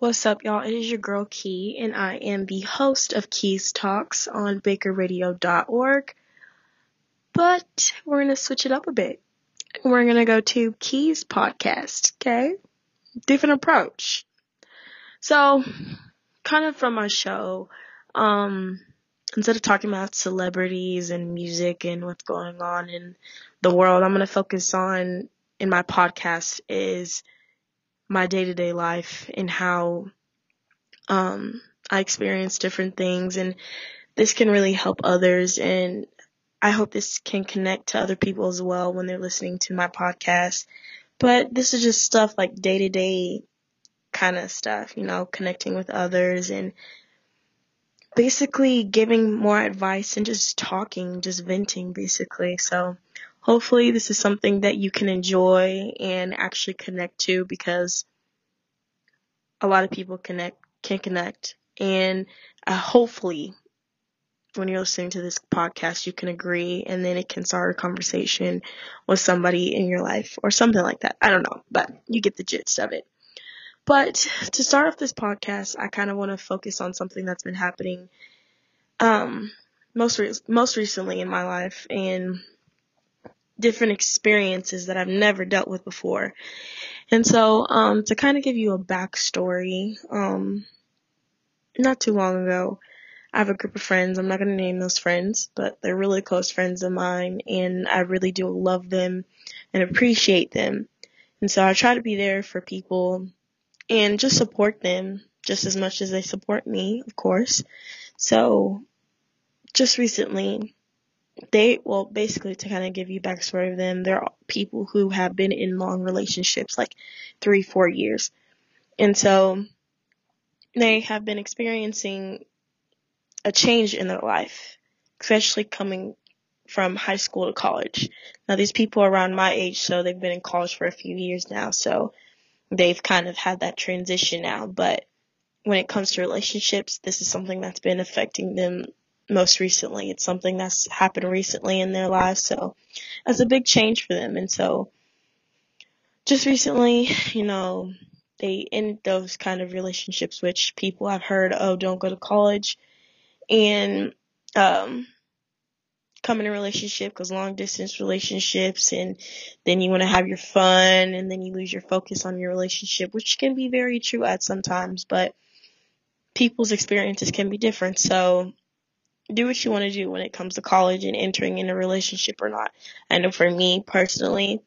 What's up, y'all? It is your girl Key, and I am the host of Keys Talks on BakerRadio.org. But we're gonna switch it up a bit. We're gonna go to Keys Podcast, okay? Different approach. So, kind of from my show, um, instead of talking about celebrities and music and what's going on in the world, I'm gonna focus on in my podcast is my day to day life and how um, I experience different things. And this can really help others. And I hope this can connect to other people as well when they're listening to my podcast. But this is just stuff like day to day kind of stuff, you know, connecting with others and basically giving more advice and just talking, just venting basically. So hopefully this is something that you can enjoy and actually connect to because a lot of people connect can connect and uh, hopefully when you're listening to this podcast you can agree and then it can start a conversation with somebody in your life or something like that. I don't know, but you get the gist of it. But to start off this podcast, I kind of want to focus on something that's been happening um most re- most recently in my life and different experiences that I've never dealt with before. And so, um, to kind of give you a backstory, um, not too long ago, I have a group of friends. I'm not going to name those friends, but they're really close friends of mine, and I really do love them and appreciate them. And so I try to be there for people and just support them just as much as they support me, of course. So, just recently, they well basically to kind of give you backstory of them they're people who have been in long relationships like three four years. And so they have been experiencing a change in their life especially coming from high school to college. Now these people are around my age so they've been in college for a few years now so they've kind of had that transition now. But when it comes to relationships this is something that's been affecting them most recently. It's something that's happened recently in their lives. So that's a big change for them. And so just recently, you know, they end those kind of relationships, which people have heard, oh, don't go to college and, um, come in a relationship because long distance relationships and then you want to have your fun and then you lose your focus on your relationship, which can be very true at sometimes, but people's experiences can be different. So do what you want to do when it comes to college and entering in a relationship or not. I know for me personally,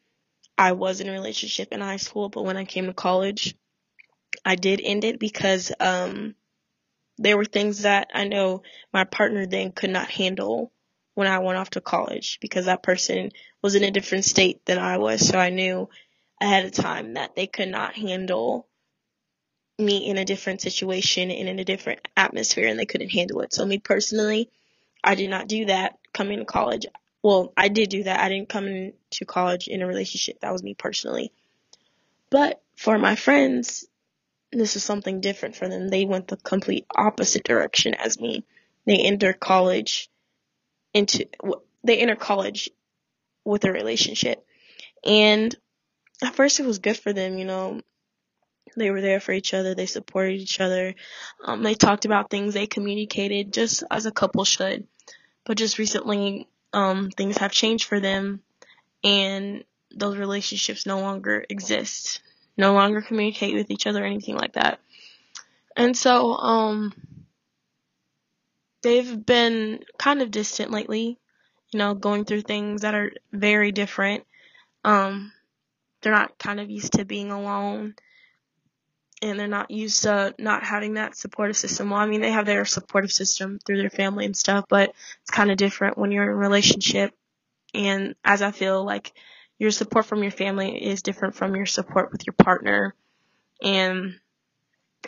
I was in a relationship in high school, but when I came to college, I did end it because um there were things that I know my partner then could not handle when I went off to college because that person was in a different state than I was. So I knew ahead of time that they could not handle me in a different situation and in a different atmosphere and they couldn't handle it. So me personally, I did not do that coming to college. Well, I did do that. I didn't come into college in a relationship. That was me personally. But for my friends, this is something different for them. They went the complete opposite direction as me. They enter college into, they enter college with a relationship. And at first it was good for them, you know, they were there for each other. They supported each other. Um, they talked about things. They communicated just as a couple should. But just recently, um, things have changed for them and those relationships no longer exist. No longer communicate with each other or anything like that. And so, um, they've been kind of distant lately, you know, going through things that are very different. Um, they're not kind of used to being alone and they're not used to not having that supportive system. Well, I mean, they have their supportive system through their family and stuff, but it's kind of different when you're in a relationship. And as I feel like your support from your family is different from your support with your partner. And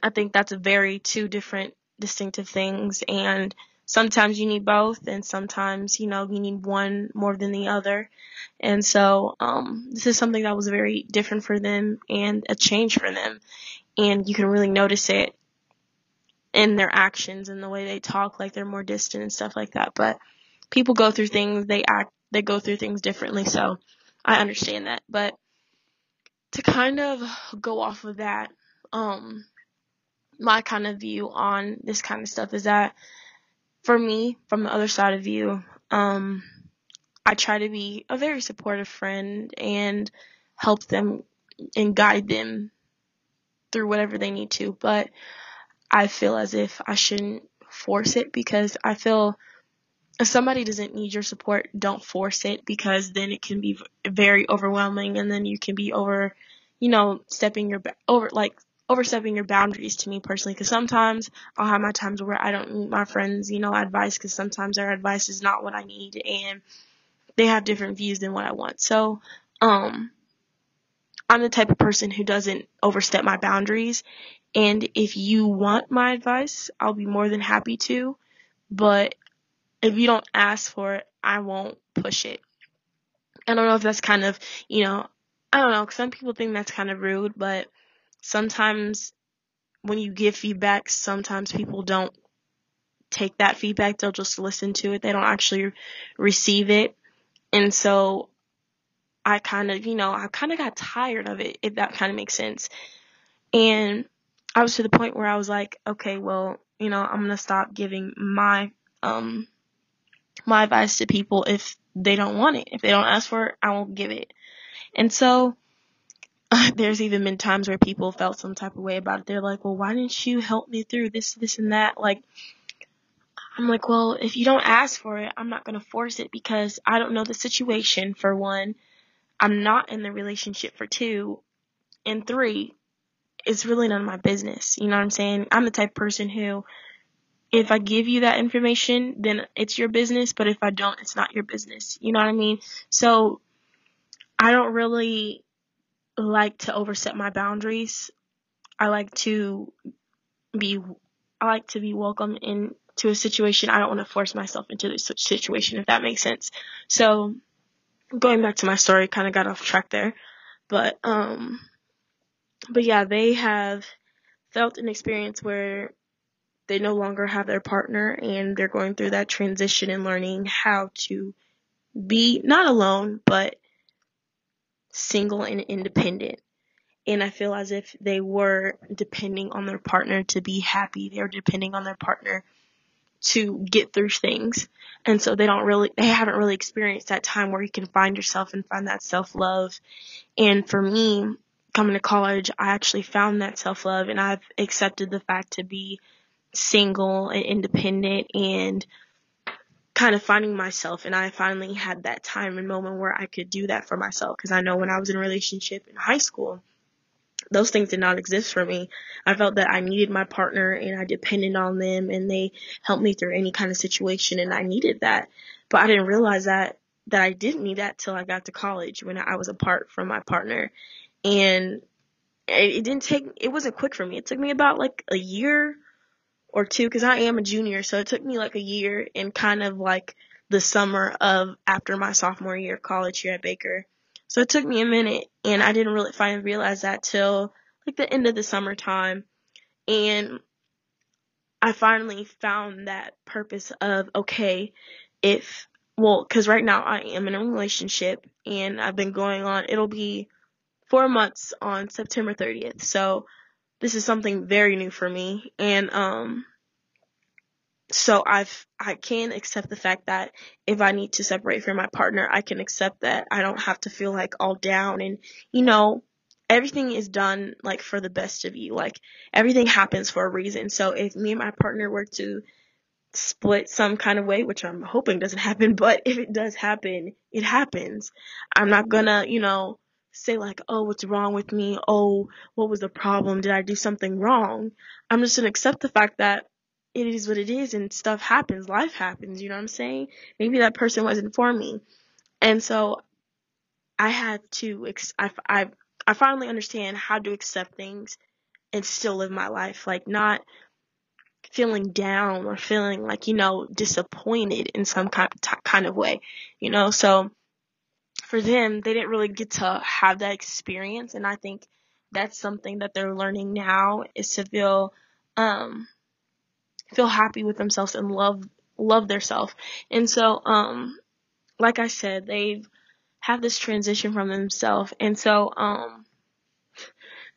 I think that's a very two different distinctive things. And sometimes you need both and sometimes, you know, you need one more than the other. And so, um, this is something that was very different for them and a change for them and you can really notice it in their actions and the way they talk, like they're more distant and stuff like that. But people go through things, they act, they go through things differently, so I understand that. But to kind of go off of that, um, my kind of view on this kind of stuff is that for me, from the other side of view, um, I try to be a very supportive friend and help them and guide them through whatever they need to. But I feel as if I shouldn't force it because I feel if somebody doesn't need your support, don't force it because then it can be very overwhelming and then you can be over, you know, stepping your over like overstepping your boundaries to me personally because sometimes I'll have my times where I don't need my friends, you know, advice because sometimes their advice is not what I need and they have different views than what I want. So, um, I'm the type of person who doesn't overstep my boundaries. And if you want my advice, I'll be more than happy to. But if you don't ask for it, I won't push it. I don't know if that's kind of, you know, I don't know. Some people think that's kind of rude, but sometimes when you give feedback, sometimes people don't take that feedback. They'll just listen to it. They don't actually receive it. And so I kind of, you know, I kind of got tired of it, if that kind of makes sense. And I was to the point where I was like, okay, well, you know, I'm going to stop giving my, um, my advice to people if they don't want it. If they don't ask for it, I won't give it. And so there's even been times where people felt some type of way about it. They're like, well, why didn't you help me through this, this, and that? Like, I'm like, well, if you don't ask for it, I'm not going to force it because I don't know the situation, for one. I'm not in the relationship, for two. And three, it's really none of my business. You know what I'm saying? I'm the type of person who, if I give you that information, then it's your business, but if I don't, it's not your business. You know what I mean? So, I don't really like to overstep my boundaries. I like to be I like to be welcome into a situation. I don't want to force myself into this situation if that makes sense. So going back to my story, kind of got off track there. But um but yeah, they have felt an experience where they no longer have their partner and they're going through that transition and learning how to be not alone, but single and independent. And I feel as if they were depending on their partner to be happy. They were depending on their partner to get through things. And so they don't really, they haven't really experienced that time where you can find yourself and find that self love. And for me, coming to college, I actually found that self love and I've accepted the fact to be single and independent and kind of finding myself and I finally had that time and moment where I could do that for myself because I know when I was in a relationship in high school those things did not exist for me. I felt that I needed my partner and I depended on them and they helped me through any kind of situation and I needed that. But I didn't realize that that I didn't need that till I got to college when I was apart from my partner. And it, didn't take it wasn't quick for me. It took me about like a year or two because I am a junior, so it took me like a year and kind of like the summer of after my sophomore year of college here at Baker. So it took me a minute and I didn't really finally realize that till like the end of the summertime. And I finally found that purpose of, okay, if, well, cause right now I am in a relationship and I've been going on, it'll be four months on September 30th. So this is something very new for me. And, um, so I've, I can accept the fact that if I need to separate from my partner, I can accept that I don't have to feel like all down and, you know, everything is done like for the best of you. Like everything happens for a reason. So if me and my partner were to split some kind of way, which I'm hoping doesn't happen, but if it does happen, it happens. I'm not gonna, you know, say like, oh, what's wrong with me? Oh, what was the problem? Did I do something wrong? I'm just gonna accept the fact that it is what it is and stuff happens. Life happens, you know what I'm saying? Maybe that person wasn't for me. And so I had to, I, I, I finally understand how to accept things and still live my life. Like not feeling down or feeling like, you know, disappointed in some kind, kind of way, you know? So, for them, they didn't really get to have that experience. And I think that's something that they're learning now is to feel, um, feel happy with themselves and love, love their self. And so, um, like I said, they've have this transition from themselves. And so, um,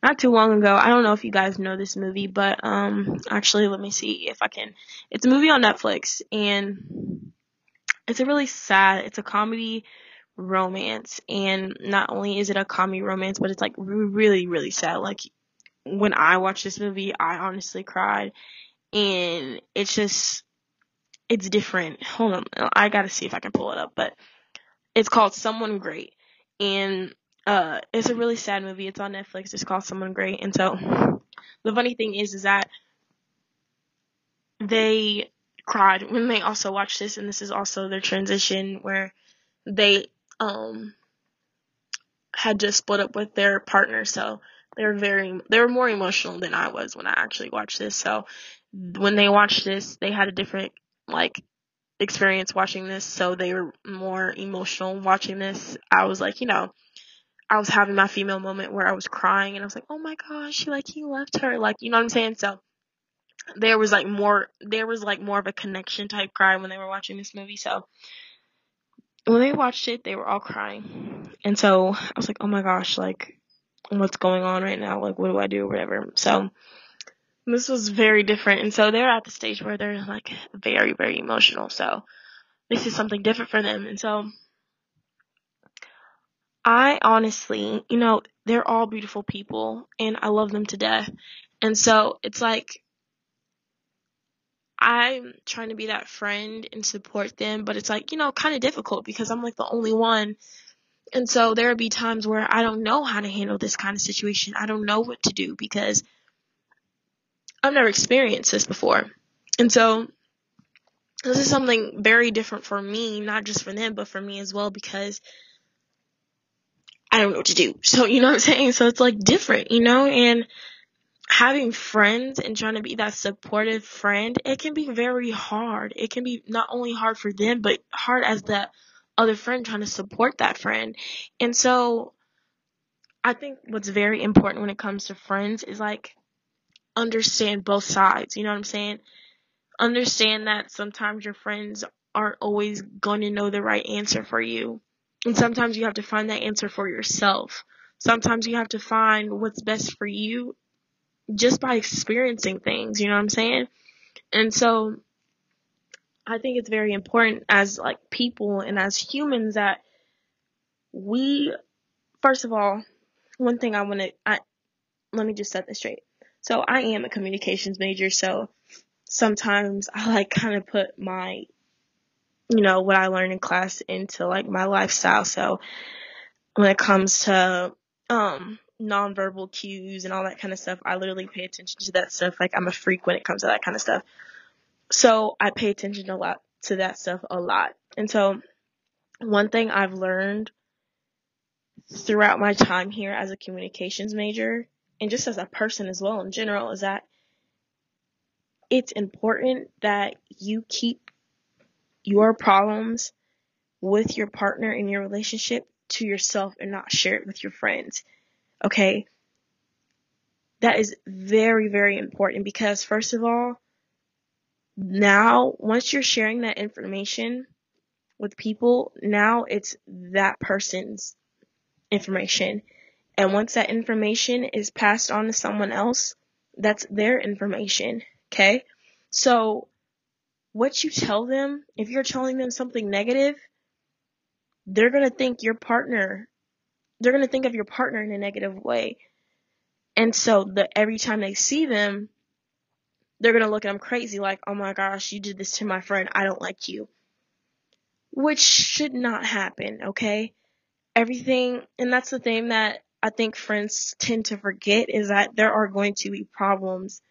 not too long ago. I don't know if you guys know this movie, but um actually let me see if I can. It's a movie on Netflix and it's a really sad, it's a comedy romance and not only is it a comedy romance, but it's like really really sad. Like when I watched this movie, I honestly cried and it's just it's different. Hold on. I got to see if I can pull it up, but it's called Someone Great and uh, it's a really sad movie. It's on Netflix. It's called Someone Great. And so the funny thing is, is that they cried when they also watched this, and this is also their transition where they um had just split up with their partner. So they were very they were more emotional than I was when I actually watched this. So when they watched this, they had a different like experience watching this, so they were more emotional watching this. I was like, you know, I was having my female moment where I was crying and I was like, oh my gosh, like he left her, like you know what I'm saying? So there was like more, there was like more of a connection type cry when they were watching this movie. So when they watched it, they were all crying, and so I was like, oh my gosh, like what's going on right now? Like what do I do? Whatever. So this was very different, and so they're at the stage where they're like very, very emotional. So this is something different for them, and so I honestly, you know, they're all beautiful people and I love them to death. And so it's like I'm trying to be that friend and support them, but it's like, you know, kind of difficult because I'm like the only one. And so there'll be times where I don't know how to handle this kind of situation. I don't know what to do because I've never experienced this before. And so this is something very different for me, not just for them, but for me as well because I don't know what to do. So, you know what I'm saying? So it's like different, you know, and having friends and trying to be that supportive friend, it can be very hard. It can be not only hard for them, but hard as the other friend trying to support that friend. And so I think what's very important when it comes to friends is like understand both sides. You know what I'm saying? Understand that sometimes your friends aren't always going to know the right answer for you. And sometimes you have to find that answer for yourself. Sometimes you have to find what's best for you just by experiencing things, you know what I'm saying? And so I think it's very important as like people and as humans that we first of all, one thing I want to I let me just set this straight. So I am a communications major, so sometimes I like kind of put my you know, what I learned in class into like my lifestyle. So when it comes to, um, nonverbal cues and all that kind of stuff, I literally pay attention to that stuff. Like I'm a freak when it comes to that kind of stuff. So I pay attention a lot to that stuff a lot. And so one thing I've learned throughout my time here as a communications major and just as a person as well in general is that it's important that you keep your problems with your partner in your relationship to yourself and not share it with your friends. Okay? That is very, very important because first of all, now once you're sharing that information with people, now it's that person's information. And once that information is passed on to someone else, that's their information. Okay? So what you tell them, if you're telling them something negative, they're going to think your partner, they're going to think of your partner in a negative way. And so the every time they see them, they're going to look at them crazy like, "Oh my gosh, you did this to my friend. I don't like you." Which should not happen, okay? Everything, and that's the thing that I think friends tend to forget is that there are going to be problems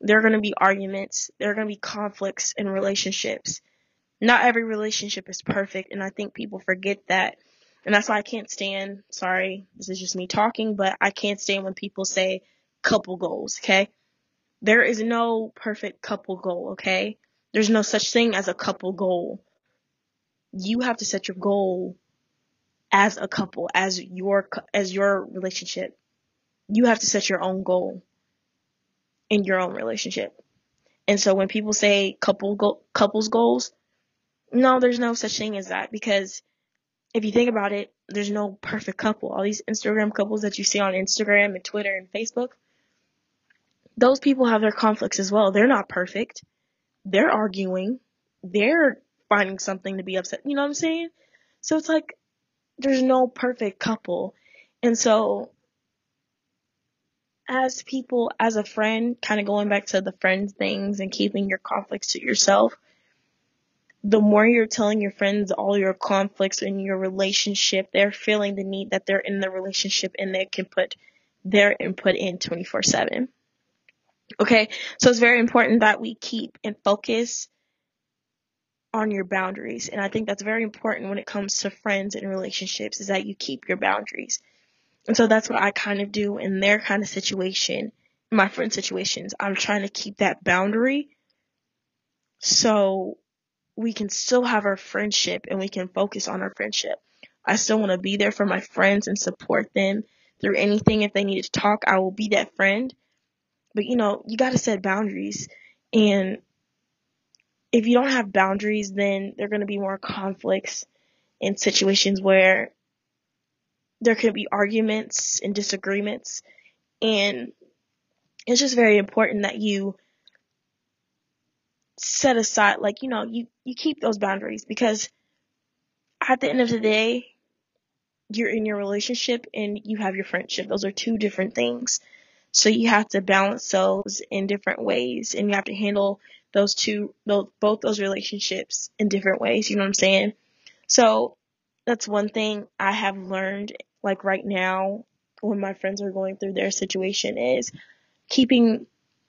there are going to be arguments, there are going to be conflicts in relationships. Not every relationship is perfect, and I think people forget that. And that's why I can't stand, sorry, this is just me talking, but I can't stand when people say couple goals, okay? There is no perfect couple goal, okay? There's no such thing as a couple goal. You have to set your goal as a couple, as your, as your relationship. You have to set your own goal in your own relationship. And so when people say couple go- couples goals, no, there's no such thing as that because if you think about it, there's no perfect couple. All these Instagram couples that you see on Instagram and Twitter and Facebook, those people have their conflicts as well. They're not perfect. They're arguing. They're finding something to be upset. You know what I'm saying? So it's like there's no perfect couple. And so as people, as a friend, kind of going back to the friend things and keeping your conflicts to yourself, the more you're telling your friends all your conflicts in your relationship, they're feeling the need that they're in the relationship and they can put their input in 24 7. Okay, so it's very important that we keep and focus on your boundaries. And I think that's very important when it comes to friends and relationships is that you keep your boundaries. And so that's what I kind of do in their kind of situation, my friend situations. I'm trying to keep that boundary so we can still have our friendship and we can focus on our friendship. I still want to be there for my friends and support them through anything. If they need to talk, I will be that friend. But you know, you got to set boundaries. And if you don't have boundaries, then there are going to be more conflicts in situations where there could be arguments and disagreements. And it's just very important that you set aside, like, you know, you, you keep those boundaries because at the end of the day, you're in your relationship and you have your friendship. Those are two different things. So you have to balance those in different ways and you have to handle those two, those, both those relationships in different ways. You know what I'm saying? So that's one thing I have learned, like right now, when my friends are going through their situation is keeping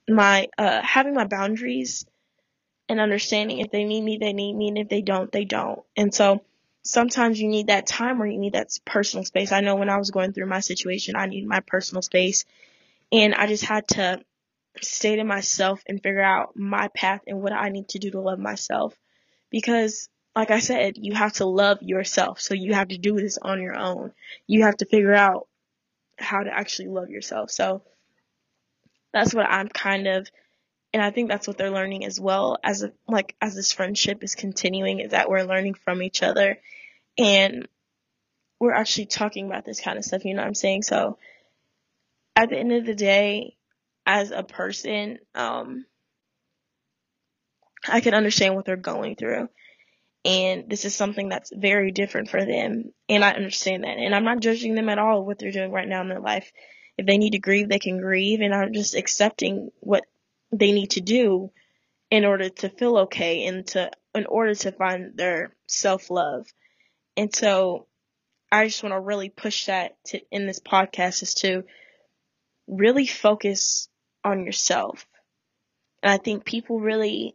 my, uh, having my boundaries and understanding if they need me, they need me, and if they don't, they don't. And so sometimes you need that time or you need that personal space. I know when I was going through my situation, I needed my personal space and I just had to stay to myself and figure out my path and what I need to do to love myself. Because, like I said, you have to love yourself. So you have to do this on your own. You have to figure out how to actually love yourself. So that's what I'm kind of, and I think that's what they're learning as well as a, like as this friendship is continuing is that we're learning from each other and we're actually talking about this kind of stuff. You know what I'm saying? So at the end of the day, as a person, um, I can understand what they're going through. And this is something that's very different for them. And I understand that. And I'm not judging them at all what they're doing right now in their life. If they need to grieve, they can grieve. And I'm just accepting what they need to do in order to feel okay and to, in order to find their self love. And so I just want to really push that to, in this podcast is to really focus on yourself. And I think people really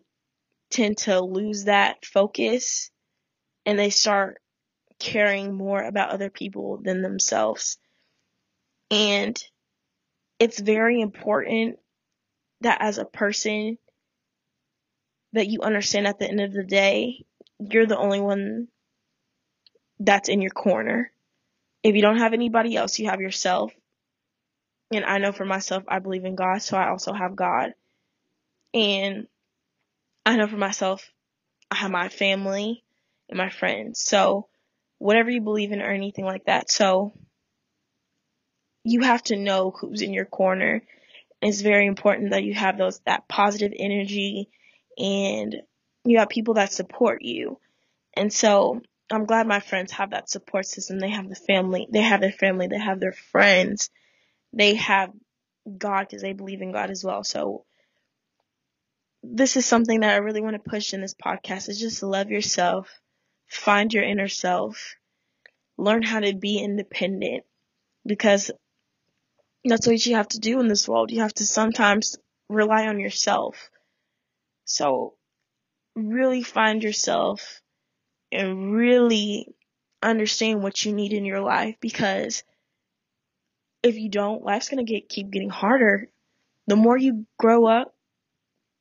tend to lose that focus and they start caring more about other people than themselves. And it's very important that as a person that you understand at the end of the day, you're the only one that's in your corner. If you don't have anybody else, you have yourself. And I know for myself, I believe in God, so I also have God. And I know for myself, I have my family and my friends. So whatever you believe in or anything like that. So you have to know who's in your corner. It's very important that you have those, that positive energy and you have people that support you. And so I'm glad my friends have that support system. They have the family, they have their family, they have their friends they have God because they believe in God as well. So this is something that I really want to push in this podcast is just love yourself, find your inner self, learn how to be independent because that's what you have to do in this world. You have to sometimes rely on yourself. So really find yourself and really understand what you need in your life because if you don't, life's gonna get keep getting harder. The more you grow up,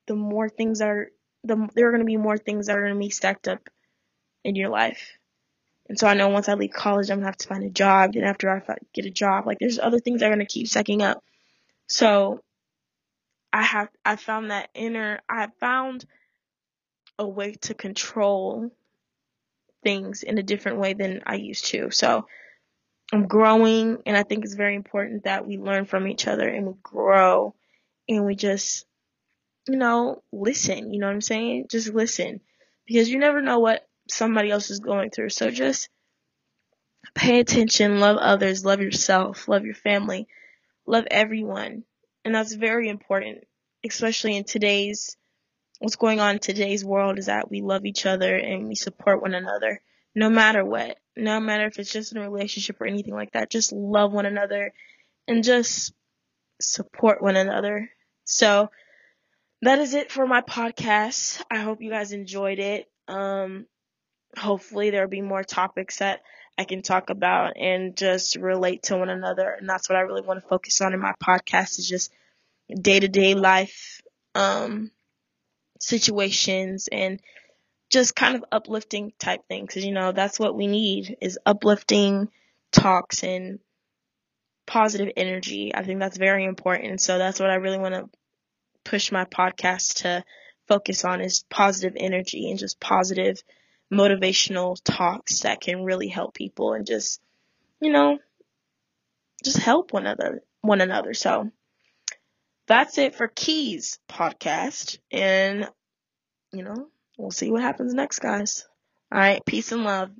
the more things are the there are gonna be more things that are gonna be stacked up in your life. And so I know once I leave college, I'm gonna have to find a job. Then after I get a job, like there's other things that are gonna keep stacking up. So I have I found that inner I found a way to control things in a different way than I used to. So I'm growing and I think it's very important that we learn from each other and we grow and we just, you know, listen. You know what I'm saying? Just listen because you never know what somebody else is going through. So just pay attention, love others, love yourself, love your family, love everyone. And that's very important, especially in today's, what's going on in today's world is that we love each other and we support one another no matter what. No matter if it's just in a relationship or anything like that. Just love one another and just support one another. So that is it for my podcast. I hope you guys enjoyed it. Um, hopefully there'll be more topics that I can talk about and just relate to one another. And that's what I really want to focus on in my podcast is just day to day life, um, situations and just kind of uplifting type things. Cause you know, that's what we need is uplifting talks and positive energy. I think that's very important. So that's what I really want to push my podcast to focus on is positive energy and just positive motivational talks that can really help people and just, you know, just help one another, one another. So that's it for Keys podcast. And, you know, we'll see what happens next, guys. All right. Peace and love.